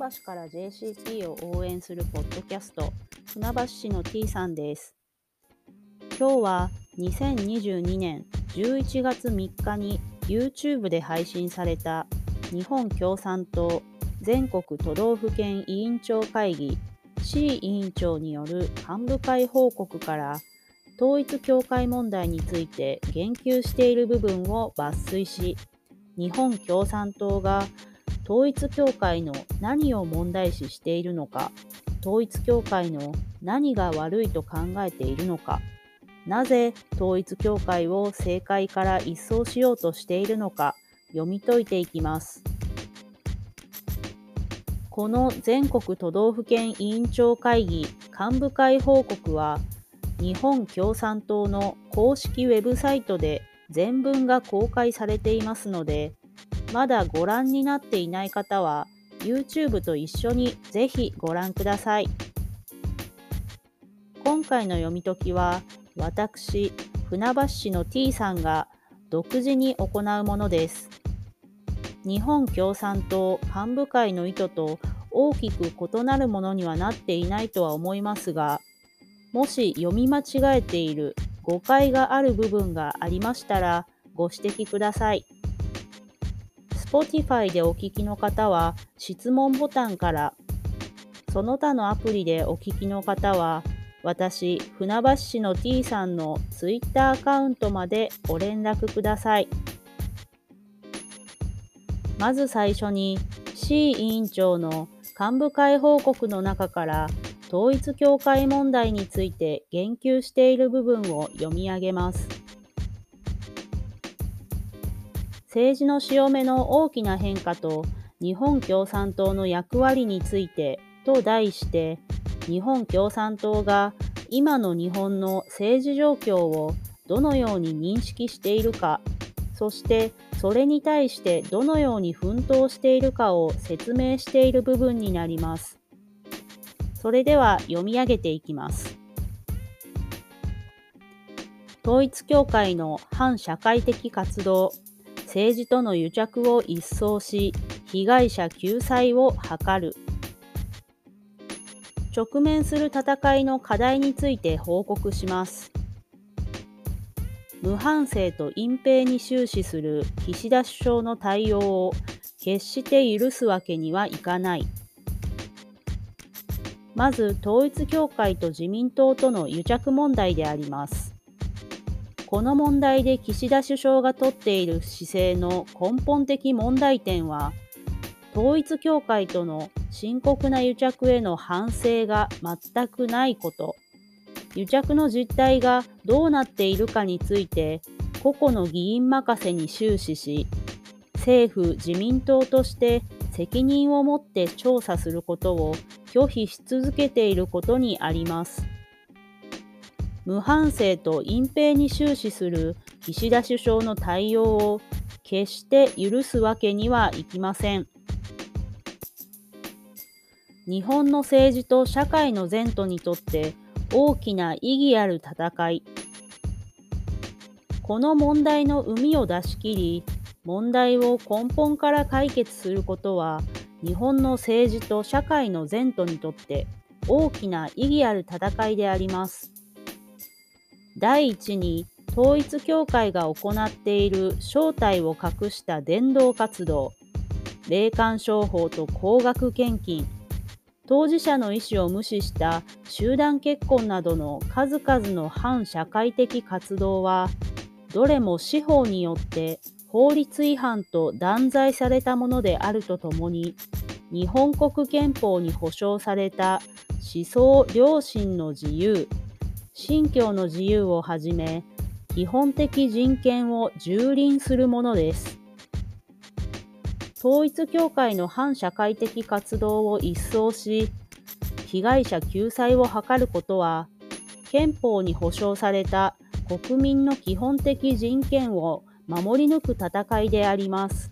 橋から JCT を応援するポッドキャスト船橋市の T さんです。今日は2022年11月3日に YouTube で配信された日本共産党全国都道府県委員長会議 C 委員長による幹部会報告から統一教会問題について言及している部分を抜粋し日本共産党が統一教会の何を問題視しているのか統一教会の何が悪いと考えているのかなぜ統一教会を政界から一掃しようとしているのか読み解いていきます。この全国都道府県委員長会議幹部会報告は日本共産党の公式ウェブサイトで全文が公開されていますのでまだご覧になっていない方は YouTube と一緒にぜひご覧ください。今回の読み解きは私、船橋市の T さんが独自に行うものです。日本共産党幹部会の意図と大きく異なるものにはなっていないとは思いますが、もし読み間違えている誤解がある部分がありましたらご指摘ください。Spotify でお聞きの方は質問ボタンから、その他のアプリでお聞きの方は、私、船橋市の T さんの Twitter アカウントまでご連絡ください。まず最初に C 委員長の幹部会報告の中から統一教会問題について言及している部分を読み上げます。政治の潮目の大きな変化と日本共産党の役割についてと題して日本共産党が今の日本の政治状況をどのように認識しているかそしてそれに対してどのように奮闘しているかを説明している部分になります。それでは読み上げていきます。統一教会の反社会的活動政治との癒着を一掃し、被害者救済を図る。直面する戦いの課題について報告します。無反省と隠蔽に終始する岸田首相の対応を決して許すわけにはいかない。まず統一教会と自民党との癒着問題であります。この問題で岸田首相が取っている姿勢の根本的問題点は、統一教会との深刻な癒着への反省が全くないこと、癒着の実態がどうなっているかについて、個々の議員任せに終始し、政府・自民党として責任を持って調査することを拒否し続けていることにあります。無反省と隠蔽に終始する岸田首相の対応を決して許すわけにはいきません。日本の政治と社会の前途にとって大きな意義ある戦い。この問題の膿を出し切り、問題を根本から解決することは、日本の政治と社会の前途にとって大きな意義ある戦いであります。第一に統一教会が行っている正体を隠した伝道活動、霊感商法と高額献金、当事者の意思を無視した集団結婚などの数々の反社会的活動は、どれも司法によって法律違反と断罪されたものであるとともに、日本国憲法に保障された思想良心の自由、信教の自由をはじめ、基本的人権を蹂躙するものです。統一教会の反社会的活動を一掃し、被害者救済を図ることは、憲法に保障された国民の基本的人権を守り抜く戦いであります。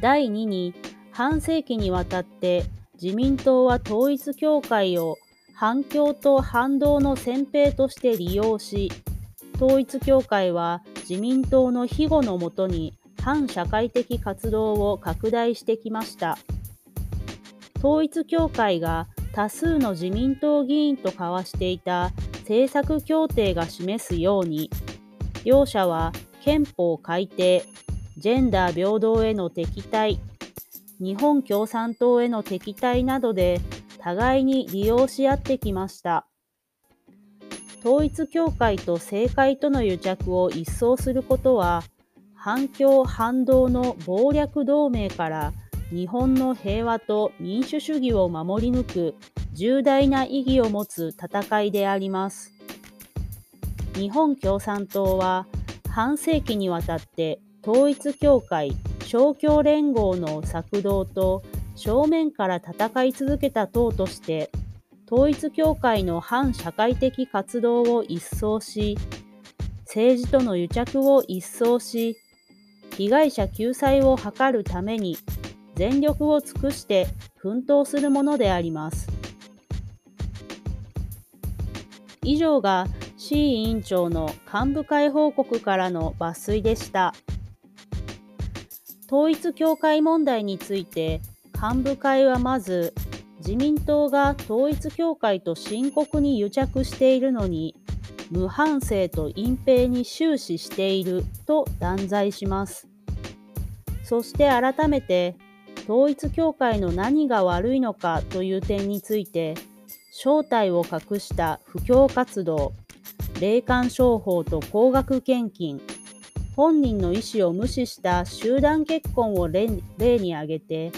第2に、半世紀にわたって自民党は統一教会を反共と反動の先兵として利用し、統一教会は自民党の庇護のもとに反社会的活動を拡大してきました。統一教会が多数の自民党議員と交わしていた政策協定が示すように、両者は憲法改定、ジェンダー平等への敵対、日本共産党への敵対などで互いに利用し合ってきました。統一教会と政界との癒着を一掃することは、反共反動の謀略同盟から日本の平和と民主主義を守り抜く重大な意義を持つ戦いであります。日本共産党は半世紀にわたって統一教会、勝共連合の策動と正面から戦い続けた党として統一教会の反社会的活動を一掃し政治との癒着を一掃し被害者救済を図るために全力を尽くして奮闘するものであります。以上が C 委員長の幹部会報告からの抜粋でした。統一教会問題について幹部会はまず自民党が統一教会と深刻に癒着しているのに無反省と隠蔽に終始していると断罪します。そして改めて統一教会の何が悪いのかという点について正体を隠した布教活動、霊感商法と高額献金、本人の意思を無視した集団結婚を例に挙げて、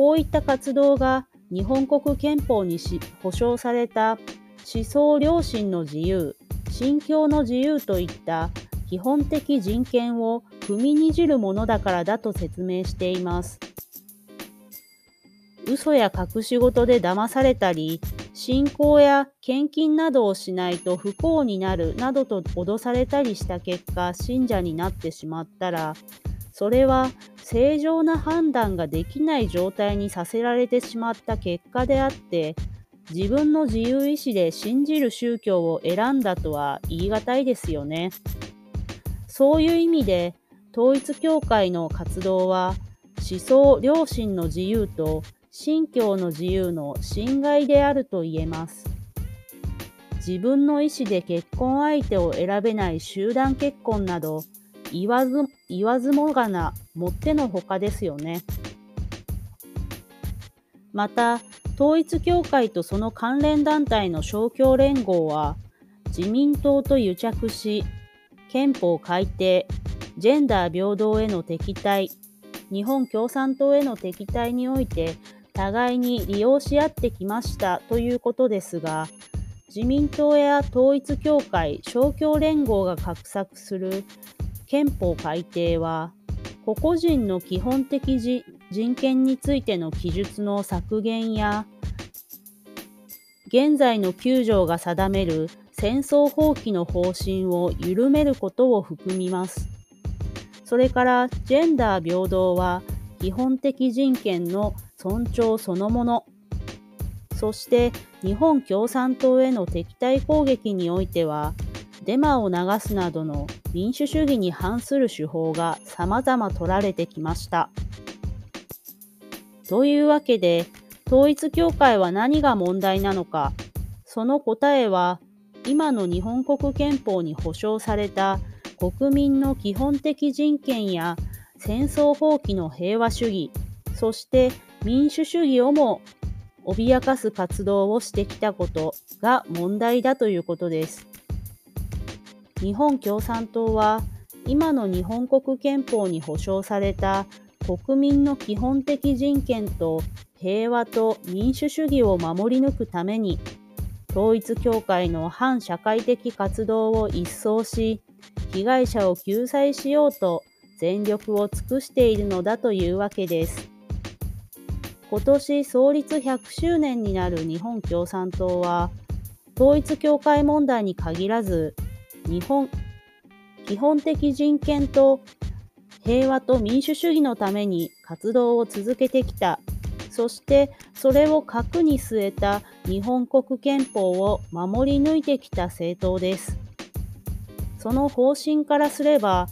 こういった活動が日本国憲法に保障された思想良心の自由、信教の自由といった基本的人権を踏みにじるものだからだと説明しています。嘘や隠し事で騙されたり、信仰や献金などをしないと不幸になるなどと脅されたりした結果、信者になってしまったら、それは正常な判断ができない状態にさせられてしまった結果であって、自分の自由意志で信じる宗教を選んだとは言い難いですよね。そういう意味で、統一教会の活動は思想、良心の自由と信教の自由の侵害であると言えます。自分の意思で結婚相手を選べない集団結婚など、言わず言わずもがな、もってのほかですよね。また、統一教会とその関連団体の勝共連合は、自民党と癒着し、憲法改定、ジェンダー平等への敵対、日本共産党への敵対において互いに利用し合ってきましたということですが、自民党や統一教会、勝共連合が画策する憲法改定は、個々人の基本的人権についての記述の削減や、現在の9条が定める戦争放棄の方針を緩めることを含みます。それからジェンダー平等は基本的人権の尊重そのもの。そして日本共産党への敵対攻撃においては、デマを流すなどの民主主義に反する手法が様々取られてきました。というわけで、統一教会は何が問題なのか、その答えは、今の日本国憲法に保障された国民の基本的人権や戦争放棄の平和主義、そして民主主義をも脅かす活動をしてきたことが問題だということです。日本共産党は今の日本国憲法に保障された国民の基本的人権と平和と民主主義を守り抜くために統一教会の反社会的活動を一掃し被害者を救済しようと全力を尽くしているのだというわけです。今年創立100周年になる日本共産党は、統一教会問題に限らず、日本、基本的人権と平和と民主主義のために活動を続けてきた。そしてそれを核に据えた日本国憲法を守り抜いてきた政党です。その方針からすれば、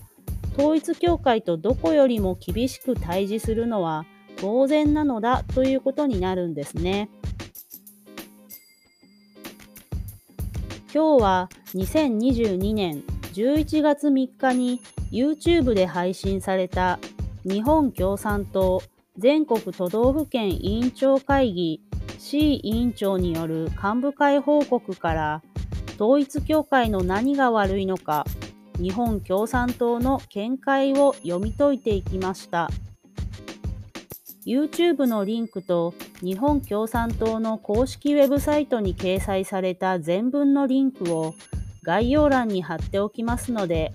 統一教会とどこよりも厳しく対峙するのは当然なのだということになるんですね。今日は2022年11月3日に YouTube で配信された日本共産党全国都道府県委員長会議 C 委員長による幹部会報告から統一教会の何が悪いのか日本共産党の見解を読み解いていきました。YouTube のリンクと日本共産党の公式ウェブサイトに掲載された全文のリンクを概要欄に貼っておきますので、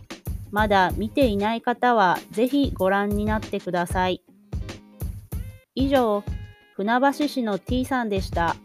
まだ見ていない方はぜひご覧になってください。以上、船橋市の T さんでした。